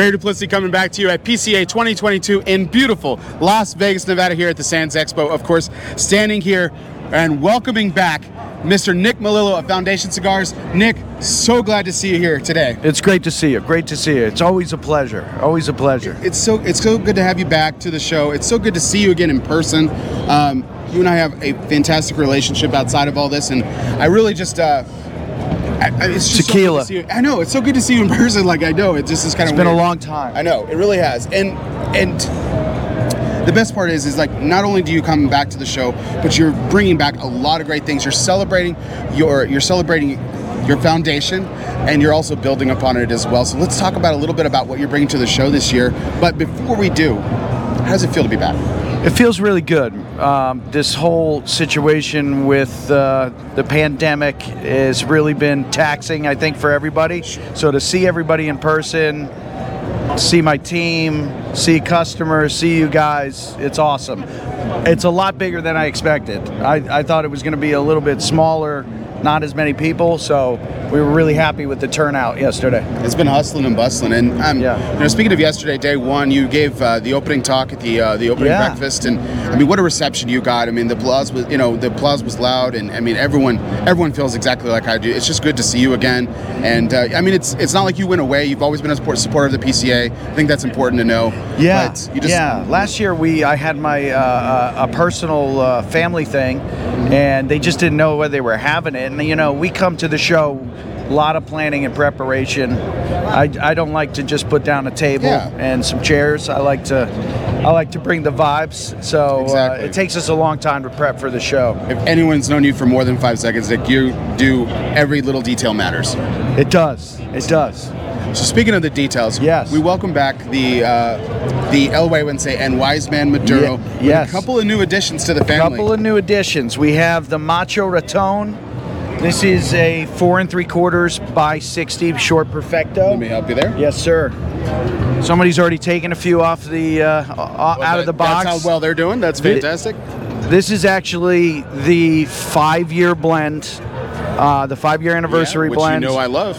Barry Duplessis coming back to you at PCA 2022 in beautiful Las Vegas, Nevada, here at the Sands Expo. Of course, standing here and welcoming back Mr. Nick Melillo of Foundation Cigars. Nick, so glad to see you here today. It's great to see you. Great to see you. It's always a pleasure. Always a pleasure. It's so it's so good to have you back to the show. It's so good to see you again in person. Um, you and I have a fantastic relationship outside of all this, and I really just. Uh, I, it's just so Tequila. you. I know it's so good to see you in person. Like I know it just is kind It's of. been a long time. I know it really has, and and the best part is is like not only do you come back to the show, but you're bringing back a lot of great things. You're celebrating your you're celebrating your foundation, and you're also building upon it as well. So let's talk about a little bit about what you're bringing to the show this year. But before we do, how does it feel to be back? It feels really good. Um, this whole situation with uh, the pandemic has really been taxing, I think, for everybody. So to see everybody in person, see my team, see customers, see you guys, it's awesome. It's a lot bigger than I expected. I, I thought it was going to be a little bit smaller, not as many people. So we were really happy with the turnout yesterday. It's been hustling and bustling, and um, Yeah. you know, speaking of yesterday, day one, you gave uh, the opening talk at the uh, the opening Yeah. breakfast, and I mean, what a reception you got! I mean, the applause was, you know, the applause was loud, and I mean, everyone everyone feels exactly like I do. It's just good to see you again, and uh, I mean, it's it's not like you went away. You've always been a support, supporter of the PCA. I think that's important to know. Yeah, but you just, yeah. Last year we I had my uh, uh, a personal uh, family thing, and they just didn't know whether they were having it. And you know, we come to the show, a lot of planning and preparation. I, I don't like to just put down a table Yeah. and some chairs. I like to I like to bring the vibes. So Exactly. uh, it takes us a long time to prep for the show. If anyone's known you for more than five seconds, Nick, you do every little detail matters. It does. It does. So speaking of the details, Yes. we welcome back the uh, the El Güegüense and Wise Man Maduro. Ye- with yes. a couple of new additions to the family. A couple of new additions. We have the Macho Raton. This is a four and three quarters by 60 short perfecto. Let me help you there. Yes, sir. Somebody's already taken a few off the uh, out of the box. That's how well they're doing. That's fantastic. This is actually the five-year blend, uh, the five-year anniversary yeah, which blend. you know I love.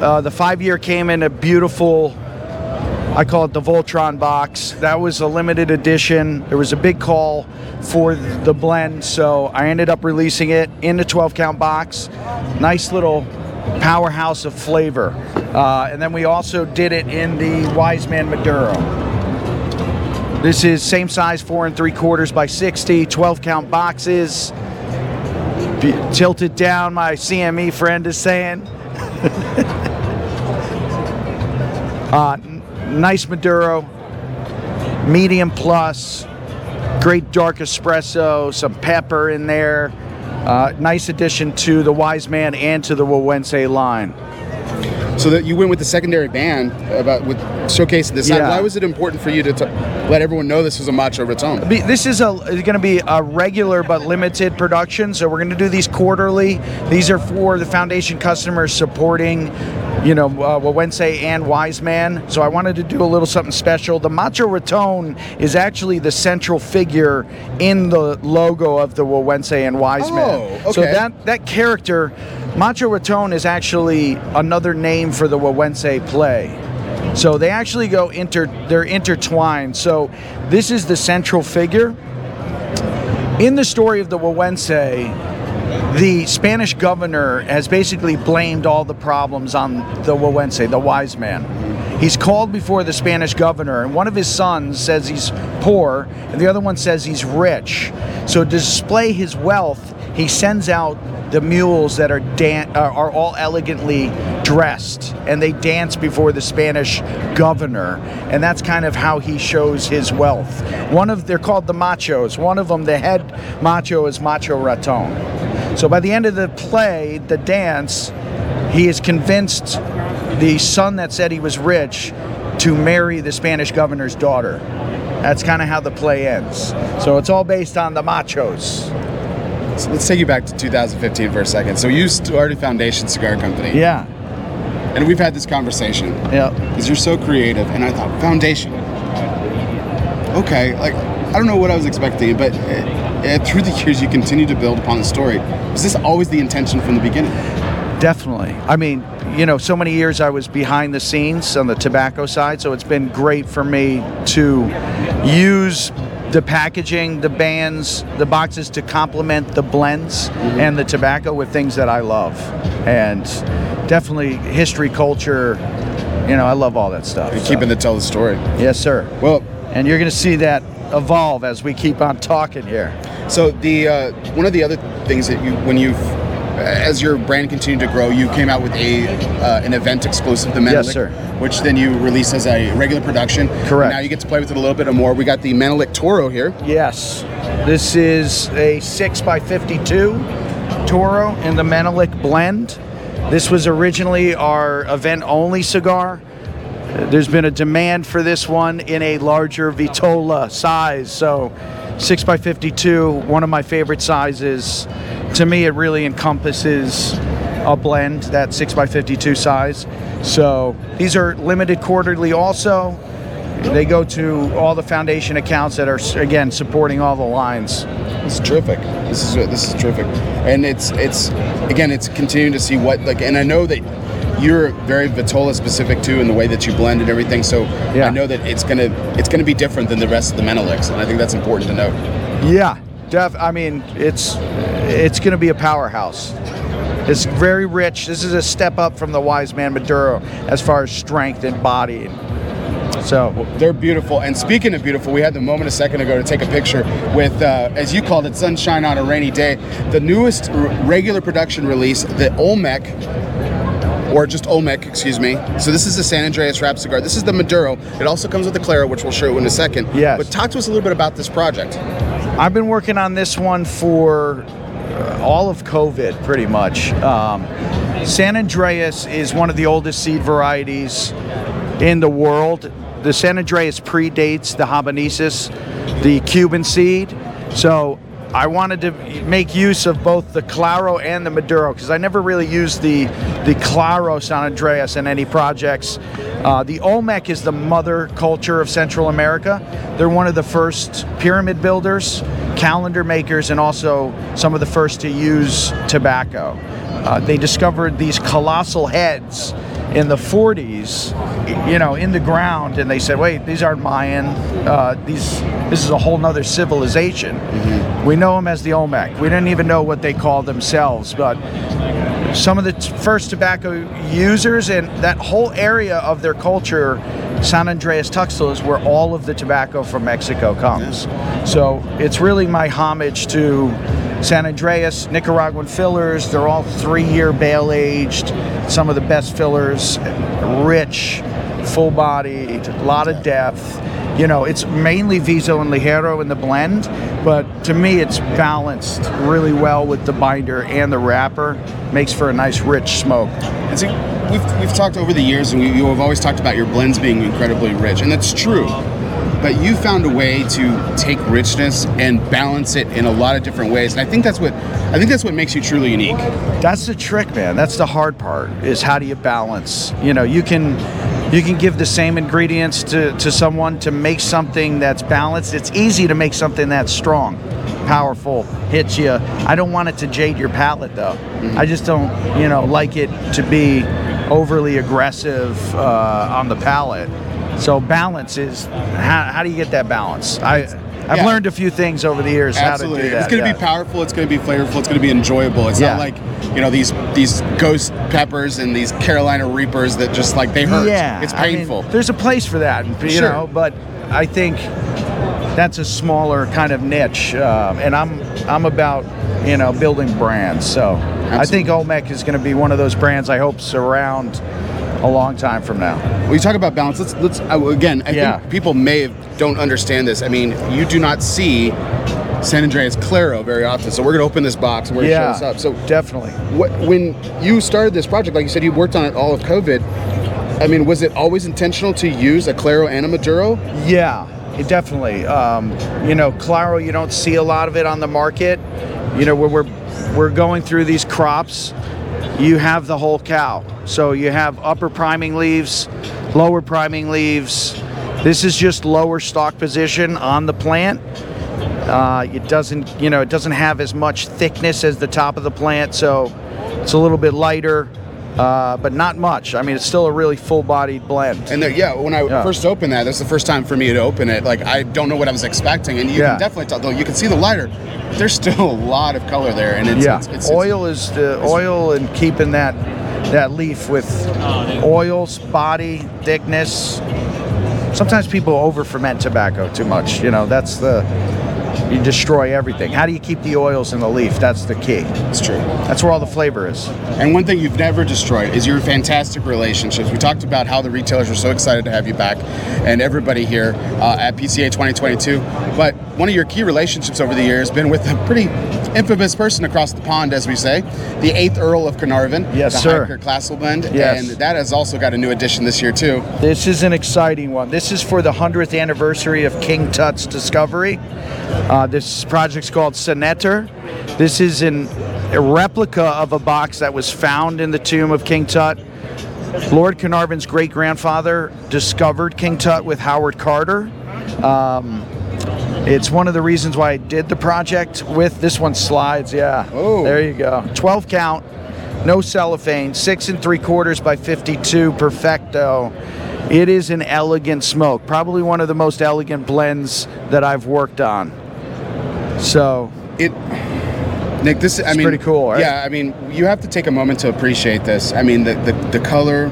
Uh, the five-year came in a beautiful. I call it the Voltron box. That was a limited edition. There was a big call for the blend, so I ended up releasing it in the 12 count box. Nice little powerhouse of flavor. Uh, and then we also did it in the Wise Man Maduro. This is same size, four and three quarters by 60, 12 count boxes. Be- tilted down, my CME friend is saying. uh, nice Maduro, medium plus, great dark espresso, some pepper in there. Uh, nice addition to the Wise Man and to the Güegüense line. So that you went with the secondary band about with showcasing this. Yeah. Why was it important for you to t- let everyone know this was a Macho Raton? This is a going to be a regular but limited production, so we're going to do these quarterly. These are for the foundation customers supporting, you know, uh, Güegüense and Wise Man. So I wanted to do a little something special. The Macho Raton is actually the central figure in the logo of the Güegüense and Wise Man. Oh, So that that character, Macho Raton, is actually another name for the Güegüense play. So they actually go inter they're intertwined. So this is the central figure. In the story of the Güegüense, the Spanish governor has basically blamed all the problems on the Güegüense, the wise man. He's called before the Spanish governor, and one of his sons says he's poor, and the other one says he's rich. So to display his wealth, he sends out the mules that are dan- are are all elegantly dressed, and they dance before the Spanish governor, and that's kind of how he shows his wealth. One of they're called the machos. One of them, the head macho, is Macho Raton. So by the end of the play, the dance, he is convinced the son that said he was rich to marry the Spanish governor's daughter. That's kind of how the play ends. So it's all based on the machos. So let's take you back to 2015 for a second. So you started Foundation Cigar Company. Yeah. And we've had this conversation Yeah. because you're so creative, and I thought Foundation. Okay, like I don't know what I was expecting, but uh, uh, through the years you continue to build upon the story. Was this always the intention from the beginning? Definitely. I mean, you know, so many years I was behind the scenes on the tobacco side, so it's been great for me to use the packaging, the bands, the boxes to complement the blends and the tobacco with things that I love. And definitely history, culture, you know, I love all that stuff. You're so. keeping to tell the story. Yes, sir. Well, And you're going to see that evolve as we keep on talking here. So the uh, one of the other things that you when you've as your brand continued to grow, you came out with a uh, an event exclusive, the Menelik, Yes, sir. which then you release as a regular production. Correct. Now you get to play with it a little bit more. We got the Menelik Toro here. Yes. This is a 6x52 Toro in the Menelik blend. This was originally our event only cigar. There's been a demand for this one in a larger Vitola size. So 6x52, one of my favorite sizes. To me, it really encompasses a blend, that 6x52 size. So these are limited quarterly also. They go to all the foundation accounts that are again supporting all the lines. This is terrific. This is this is terrific, and it's it's again it's continuing to see what like, and I know that you're very Vitola specific too in the way that you blend and everything. So Yeah. I know that it's gonna it's gonna be different than the rest of the Meneliks, and I think that's important to note. Yeah, def. I mean, it's it's going to be a powerhouse. It's very rich. This is a step up from the Wise Man Maduro as far as strength and body. So They're beautiful. And speaking of beautiful, we had the moment a second ago to take a picture with, uh, as you called it, sunshine on a rainy day. The newest r- regular production release, the Olmec, or just Olmec, excuse me. So this is the San Andreas wrap cigar. This is the Maduro. It also comes with the Claro, which we'll show you in a second. Yes. But talk to us a little bit about this project. I've been working on this one for all of COVID, pretty much. Um, San Andreas is one of the oldest seed varieties in the world. The San Andreas predates the Habanensis, the Cuban seed. So I wanted to make use of both the Claro and the Maduro because I never really used the the Claro San Andreas in any projects. Uh, the Olmec is the mother culture of Central America. They're one of the first pyramid builders, calendar makers, and also some of the first to use tobacco. Uh, they discovered these colossal heads in the 40s, you know, in the ground, and they said, "Wait, these aren't Mayan. Uh, these, this is a whole nother civilization." We know them as the Olmec. We didn't even know what they called themselves, but some of the t- first tobacco users and that whole area of their culture, San Andreas Tuxtla, is where all of the tobacco from Mexico comes. So it's really my homage to San Andreas, Nicaraguan fillers. They're all three-year bale aged. Some of the best fillers, rich, full-bodied, a lot of depth. You know, it's mainly Viso and Ligero in the blend, but to me, it's balanced really well with the binder and the wrapper. Makes for a nice, rich smoke. And see, we've, we've talked over the years, and we, you have always talked about your blends being incredibly rich, and that's true. But you found a way to take richness and balance it in a lot of different ways, and I think that's what I think that's what makes you truly unique. That's the trick, man. That's the hard part. Is how do you balance? You know, you can you can give the same ingredients to, to someone to make something that's balanced. It's easy to make something that's strong, powerful, hits you. I don't want it to jade your palate though. I just don't, you know, like it to be overly aggressive uh, on the palate. So balance is how, how do you get that balance? I I've Yeah. learned a few things over the years Absolutely, how to do that. it's going to yeah. be powerful. It's going to be flavorful. It's going to be enjoyable. It's Yeah. not like you know these these ghost peppers and these Carolina Reapers that just like they hurt. Yeah, it's I mean, painful. there's a place for that, you Sure. know, but I think that's a smaller kind of niche, um, and I'm I'm about you know building brands. So I think Olmec is going to be one of those brands I hope surround a long time from now. When you talk about balance, let's let's uh, again. I Yeah. think people may have, don't understand this. I mean, you do not see San Andreas Claro very often. So we're going to open this box and we're yeah, going to show this up. So definitely. what, when you started this project, like you said, you worked on it all of COVID. I mean, was it always intentional to use a Claro and a Maduro? Yeah, it definitely. Um, you know, Claro, you don't see a lot of it on the market. You know, when we're we're going through these crops, you have the whole cow. So you have upper priming leaves, lower priming leaves. This is just lower stock position on the plant. Uh, it doesn't, you know, it doesn't have as much thickness as the top of the plant, so it's a little bit lighter. uh, but not much. I mean, it's still a really full-bodied blend. And there, yeah, when I Yeah. first opened that, that's the first time for me to open it. Like I don't know what I was expecting, and you Yeah. can definitely tell. Though you can see the lighter, there's still a lot of color there, and it's, yeah, it's, it's, oil is the oil and keeping that that leaf with oils, body, thickness. Sometimes people over ferment tobacco too much. You know, that's the you destroy everything. How do you keep the oils in the leaf? That's the key. It's true. That's where all the flavor is. And one thing you've never destroyed is your fantastic relationships. We talked about how the retailers are so excited to have you back, and everybody here uh, at PCA 2022. But one of your key relationships over the years has been with a pretty infamous person across the pond, as we say, the eighth Earl of Carnarvon, Yes, the sir. Highclere Yes. and that has also got a new addition this year too. This is an exciting one. This is for the 100th anniversary of King Tut's discovery. Uh, this project's called Senefer. This is an, a replica of a box that was found in the tomb of King Tut. Lord Carnarvon's great grandfather discovered King Tut with Howard Carter. Um, it's one of the reasons why I did the project with this one slides. Yeah. Oh. There you go. 12 count, no cellophane, six and three quarters by 52 perfecto. It is an elegant smoke, probably one of the most elegant blends that I've worked on. So It, Nick, this is I mean, pretty cool, right? Yeah, I mean, you have to take a moment to appreciate this. I mean, the the, the color.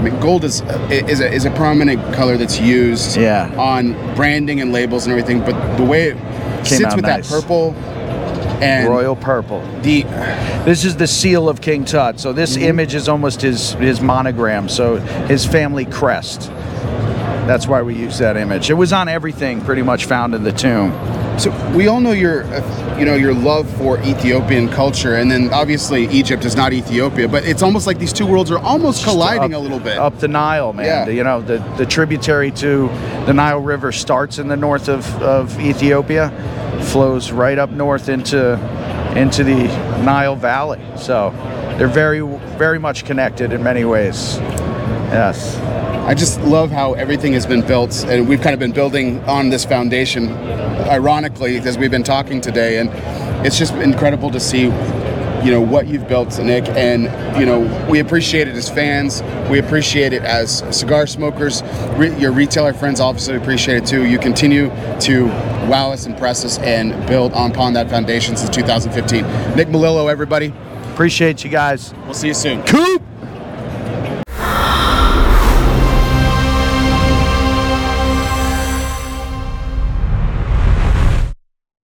I mean, gold is is a, is a prominent color that's used Yeah. on branding and labels and everything. But the way it sits with nice. that purple and royal purple. the This is the seal of King Tut. So this Mm-hmm. image is almost his his monogram. So his family crest. That's why we use that image. It was on everything pretty much found in the tomb. So we all know your, uh, you know, your love for Ethiopian culture, and then obviously Egypt is not Ethiopia, but it's almost like these two worlds are almost colliding up, a little bit. up the Nile, man. Yeah. The- You know, the, the tributary to the Nile River starts in the north of, of Ethiopia, flows right up north into into the Nile Valley. So they're very very much connected in many ways. Yes. I just love how everything has been built, and we've kind of been building on this foundation, ironically, as we've been talking today, and it's just incredible to see, you know, what you've built, Nick, and you know, we appreciate it as fans, we appreciate it as cigar smokers, Re- your retailer friends obviously appreciate it too. You continue to wow us, impress us, and build upon that foundation since 2015. Nick Melillo, everybody, Appreciate you guys. we'll see you soon. Coop.